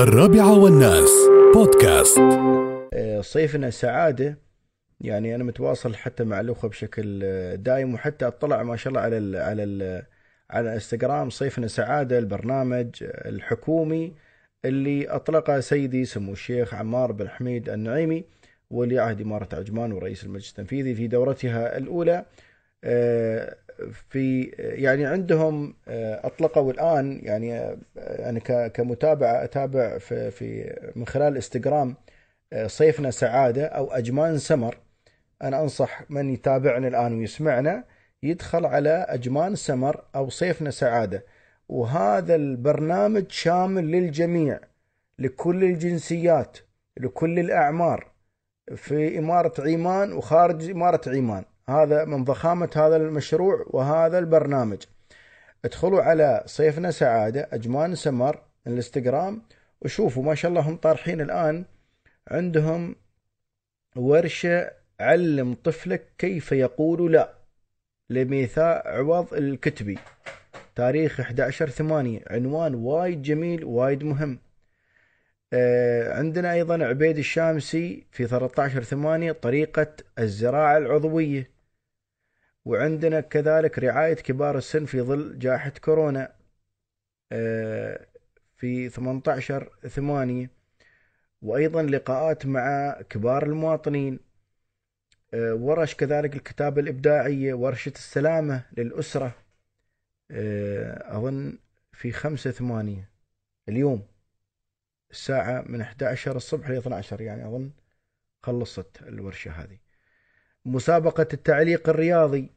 الرابعة والناس. بودكاست. آه، صيفنا سعادة. يعني أنا متواصل حتى مع الأخوة بشكل آه، دائم وحتى أطلع ما شاء الله على ال على ال على انستغرام صيفنا سعادة البرنامج الحكومي اللي أطلقه سيدي سمو الشيخ عمار بن حميد النعيمي ولي عهد إمارة عجمان ورئيس المجلس التنفيذي في دورتها الأولى. آه، في يعني عندهم آه، أطلقوا الآن يعني آه، أنا كمتابعه أتابع في في من خلال إنستغرام صيفنا سعادة أو أجمان سمر. أنا أنصح من يتابعنا الآن ويسمعنا يدخل على أجمان سمر أو صيفنا سعادة. وهذا البرنامج شامل للجميع لكل الجنسيات لكل الأعمار في إمارة عيمان وخارج إمارة عيمان. هذا من ضخامة هذا المشروع وهذا البرنامج. ادخلوا على صيفنا سعادة أجمان سمر الانستغرام وشوفوا ما شاء الله هم طارحين الآن. عندهم ورشة علم طفلك كيف يقول لا لميثاء عوض الكتبي. تاريخ 11 ثمانية عنوان وايد جميل وايد مهم. آه، عندنا أيضا عبيد الشامسي في 13 ثمانية طريقة الزراعة العضوية. وعندنا كذلك رعاية كبار السن في ظل جائحة كورونا آه، في 18 ثمانية وأيضا لقاءات مع كبار المواطنين. آه، ورش كذلك الكتابة الإبداعية ورشة السلامة للأسرة أظن في خمسة ثمانية. اليوم الساعة من 11 الصبح ل 12 يعني أظن خلصت الورشة هذه. مسابقة التعليق الرياضي.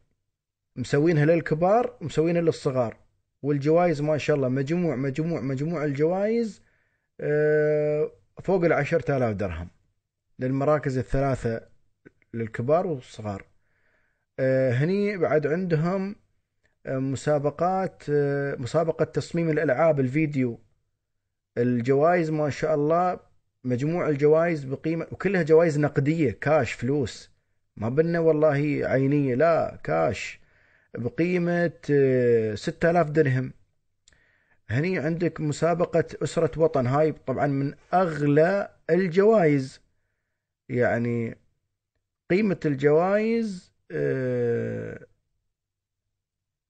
مسوينها للكبار ومسوينها للصغار. والجوائز ما شاء الله مجموع مجموع مجموع الجوائز آه، فوق العشرة آلاف درهم. للمراكز الثلاثة للكبار والصغار. آه، هني بعد عندهم آه، مسابقات مسابقة تصميم الألعاب الفيديو. الجوائز ما شاء الله مجموع الجوائز بقيمة وكلها جوائز نقدية كاش فلوس. ما بنا والله عينية لا كاش بقيمة آه، ستة آلاف درهم. هني عندك مسابقة أسرة وطن. هاي طبعا من أغلى الجوائز. يعني قيمة الجوائز آه،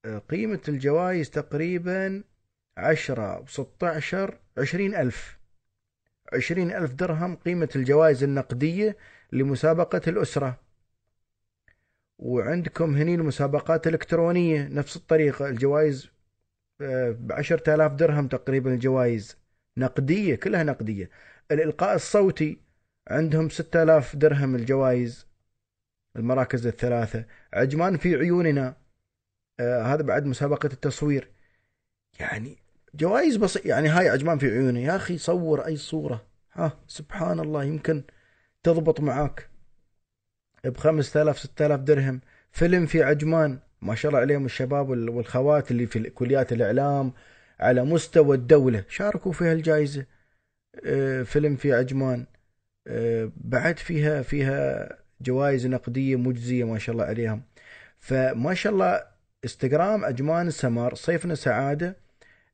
آه، قيمة الجوائز تقريبا عشرة وستة عشر عشرين ألف. عشرين ألف درهم قيمة الجوائز النقدية لمسابقة الأسرة. وعندكم هني المسابقات الإلكترونية نفس الطريقة. الجوائز آه، بعشرة آلاف درهم تقريبا الجوائز. نقدية كلها نقدية. الإلقاء الصوتي عندهم ستة آلاف درهم الجوائز المراكز الثلاثة. عجمان في عيوننا. آه هذا بعد مسابقة التصوير. يعني جوائز بسيطة يعني هاي عجمان في عيوني. يا أخي صور أي صورة. ها سبحان الله يمكن تضبط معاك. ب 5000 6000 درهم. فيلم في عجمان ما شاء الله عليهم الشباب والخوات اللي في كليات الإعلام على مستوى الدولة. شاركوا في هالجائزة. آه، فيلم في عجمان. آه، بعد فيها فيها جوائز نقدية مجزية ما شاء الله عليهم. فما شاء الله إنستغرام اجمان سمر صيفنا سعادة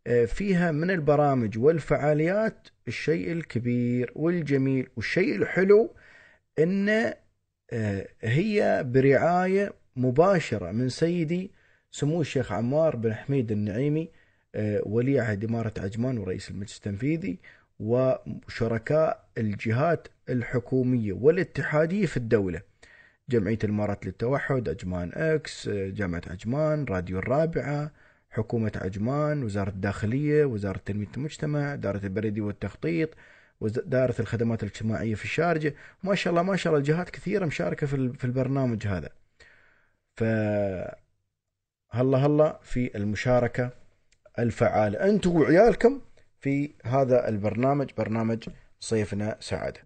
آه، فيها من البرامج والفعاليات الشيء الكبير والجميل والشيء الحلو إنه هي برعاية مباشرة من سيدي سمو الشيخ عمار بن حميد النعيمي آه، ولي عهد إمارة عجمان ورئيس المجلس التنفيذي وشركاء الجهات الحكومية والاتحادية في الدولة. جمعية الإمارات للتوحد أجمان إكس آه، جامعة عجمان راديو الرابعة حكومة عجمان وزارة الداخلية وزارة تنمية المجتمع دارة البريدي والتخطيط ودائرة الخدمات الاجتماعية في الشارجة. ما شاء الله ما شاء الله الجهات كثيرة مشاركة في في البرنامج هذا. ف هلا هلا في المشاركة الفعالة. أنتم وعيالكم في هذا البرنامج برنامج صيفنا سعادة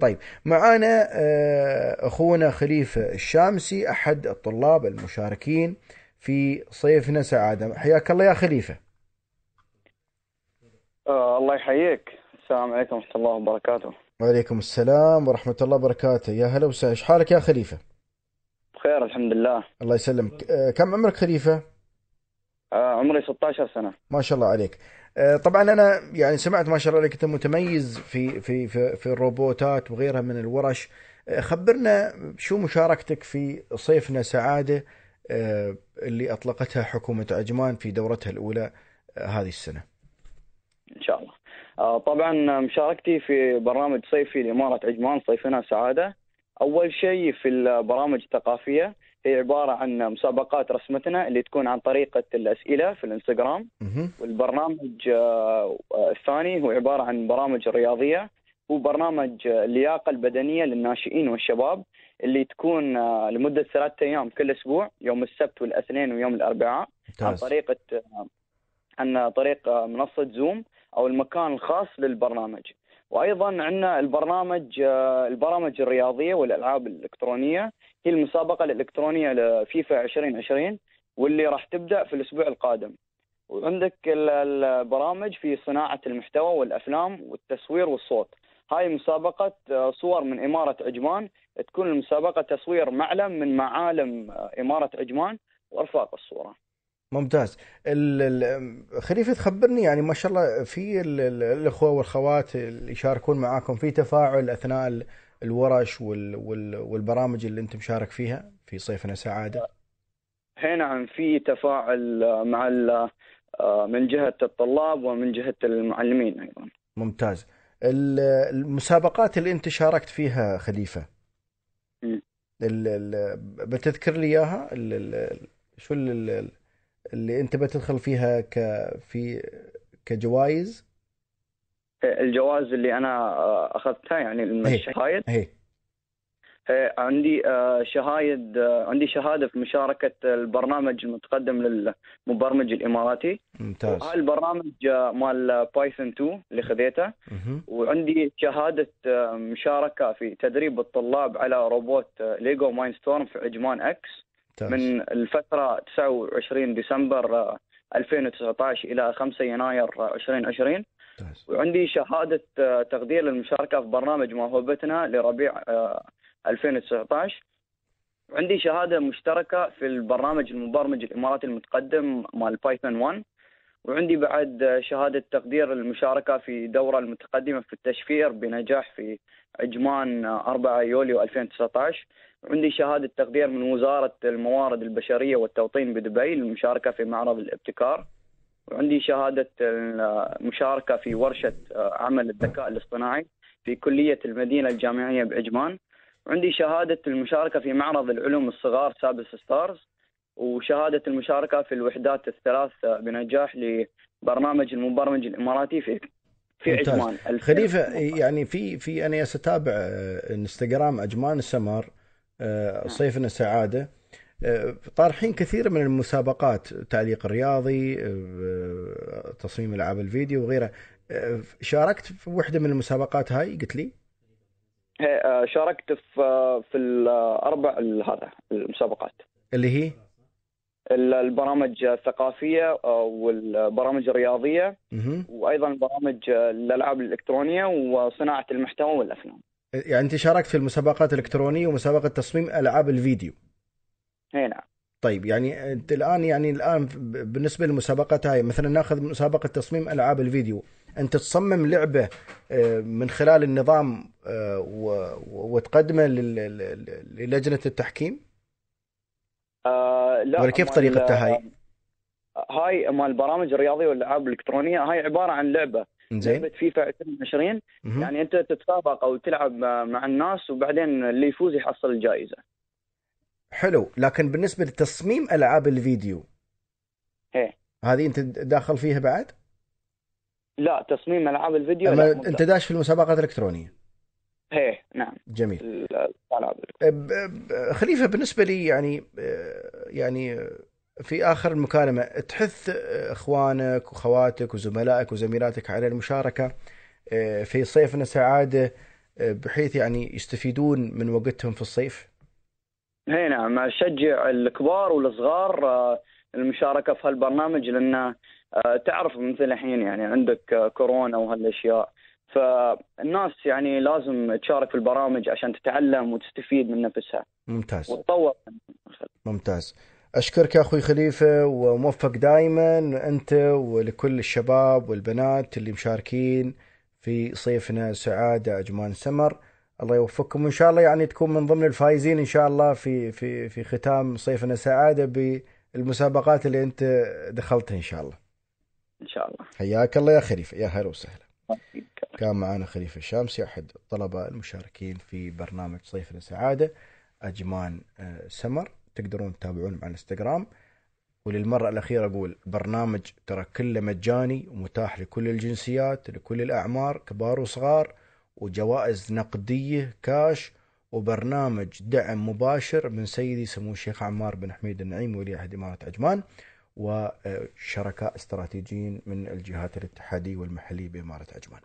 طيب معانا آه، أخونا خليفة الشامسي أحد الطلاب المشاركين في صيفنا سعادة. حياك الله يا خليفة. آه الله يحييك. السلام عليكم ورحمة الله وبركاته. وعليكم السلام ورحمة الله وبركاته. يا هلا وسهلا. إيش حالك يا خليفة؟ بخير الحمد لله. الله يسلمك. آه كم عمرك خليفة؟ آه، عمري 16 سنة. ما شاء الله عليك. طبعا أنا يعني سمعت ما شاء الله عليك أنت متميز في في في, في الروبوتات وغيرها من الورش. خبرنا شو مشاركتك في صيفنا سعادة اللي أطلقتها حكومة عجمان في دورتها الأولى هذه السنة. إن شاء الله. آه، طبعا مشاركتي في برنامج صيفي لإمارة عجمان صيفنا سعادة. أول شيء في البرامج الثقافية هي عبارة عن مسابقات رسمتنا اللي تكون عن طريقة الأسئلة في الإنستغرام. والبرنامج آه، آه، الثاني هو عبارة عن برامج رياضية هو برنامج آه، اللياقة البدنية للناشئين والشباب اللي تكون آه، لمدة ثلاثة أيام كل أسبوع يوم السبت والاثنين ويوم الأربعاء عن طريقة عن طريق منصة زوم أو المكان الخاص للبرنامج. وأيضا عندنا البرنامج البرامج الرياضية والألعاب الإلكترونية. هي المسابقة الإلكترونية لفيفا 2020 واللي راح تبدأ في الأسبوع القادم. وعندك ال- البرامج في صناعة المحتوى والأفلام والتصوير والصوت. هاي مسابقة صور من إمارة عجمان. تكون المسابقة تصوير معلم من معالم إمارة عجمان وإرفاق الصورة. ممتاز. خليفة تخبرني يعني ما شاء الله في ال- ال- الأخوة والخوات اللي يشاركون معاكم في تفاعل أثناء ال- الورش وال- وال- والبرامج اللي أنت مشارك فيها في صيفنا سعادة. هنا نعم في تفاعل مع من جهة الطلاب ومن جهة المعلمين أيضا. ممتاز. ال- المسابقات اللي أنت شاركت فيها خليفة بتذكر لي إياها؟ شو اللي انت بتدخل فيها ك في كجوائز؟ الجوائز اللي أنا أخذتها يعني الشهايد. هي. عندي شهايد عندي شهادة في مشاركة البرنامج المتقدم للمبرمج الإماراتي. ممتاز. هاي البرنامج مال Python 2 اللي خذيته. وعندي شهادة مشاركة في تدريب الطلاب على روبوت LEGO Mindstorms في عجمان X ممتاز. من الفترة 29 ديسمبر آه، 2019 إلى 5 يناير آه، 2020 ممتاز. وعندي شهادة آه، تقدير للمشاركة في برنامج موهبتنا لربيع آه، 2019 وعندي شهادة مشتركة في البرنامج المبرمج الإماراتي المتقدم مال بايثون 1 وعندي بعد آه، شهادة تقدير المشاركة في دورة المتقدمة في التشفير بنجاح في عجمان آه، 4 يوليو 2019 عندي شهادة تقدير من وزارة الموارد البشرية والتوطين بدبي للمشاركة في معرض الابتكار. وعندي شهادة المشاركة في ورشة عمل الذكاء الاصطناعي في كلية المدينة الجامعية بعجمان وعندي شهادة المشاركة في معرض العلوم الصغار سابس ستارز. وشهادة المشاركة في الوحدات الثلاث بنجاح لبرنامج المبرمج الإماراتي في في ممتاز. عجمان خليفة يعني في في أنا أتابع آه، إنستغرام أجمان السمر. آه، صيفنا سعادة. آه، طارحين كثير من المسابقات تعليق رياضي آه، تصميم ألعاب الفيديو وغيرها آه، شاركت في واحدة من المسابقات هاي قلت لي؟ آه، شاركت في آه، في الأربع ال- هذا المسابقات. اللي هي؟ ال- البرامج الثقافية آه، والبرامج الرياضية مهم. وأيضا برامج الألعاب الإلكترونية وصناعة المحتوى والأفلام. يعني انت شاركت في المسابقات الإلكترونية ومسابقة تصميم ألعاب الفيديو إي نعم. طيب يعني انت الآن يعني الآن بالنسبة للمسابقات هاي مثلا ناخذ مسابقة تصميم ألعاب الفيديو أنت تصمم لعبة آه، من خلال النظام آه، وتقدمه لل- لل- للجنه التحكيم آه لا ولا كيف طريقتها هاي؟ هاي مال البرامج الرياضيه والألعاب الإلكترونية هاي عبارة عن لعبة لعبة فيفا 2020 مهم. يعني أنت تتسابق أو تلعب مع الناس وبعدين اللي يفوز يحصل الجائزة. حلو. لكن بالنسبة لتصميم ألعاب الفيديو إيه. هذه أنت داخل فيها بعد؟ لا تصميم ألعاب الفيديو أما لا أنت داش في المسابقات الإلكترونية؟ إيه نعم. جميل. الألعاب خليفة بالنسبة لي يعني يعني في آخر المكالمة تحث إخوانك واخواتك وزملائك وزميلاتك على المشاركة في صيفنا سعاده بحيث يعني يستفيدون من وقتهم في الصيف؟ إي نعم أشجع الكبار والصغار آه، المشاركة في هالبرنامج لأن آه، تعرف مثل الحين يعني عندك آه، كورونا وهالأشياء. فالناس يعني لازم تشارك في البرامج عشان تتعلم وتستفيد من نفسها. ممتاز. وتطور ممتاز. أشكرك يا أخوي خليفة وموفق دائما أنت ولكل الشباب والبنات اللي مشاركين في صيفنا سعادة أجمان سمر. الله يوفقكم. وإن شاء الله يعني تكون من ضمن الفائزين إن شاء الله في في في ختام صيفنا سعادة بالمسابقات اللي أنت دخلتها إن شاء الله. إن شاء الله. حياك الله يا خليفة. يا هلا وسهلا. كان معنا خليفة الشامسي أحد الطلبة المشاركين في برنامج صيفنا سعادة أجمان آه، سمر. تقدرون تتابعون مع الانستغرام. وللمرة الأخيرة أقول برنامج ترى كله مجاني ومتاح لكل الجنسيات لكل الأعمار كبار وصغار وجوائز نقدية كاش وبرنامج دعم مباشر من سيدي سمو الشيخ عمار بن حميد النعيم ولي عهد إمارة عجمان وشركاء استراتيجيين من الجهات الاتحادية والمحلية بإمارة عجمان.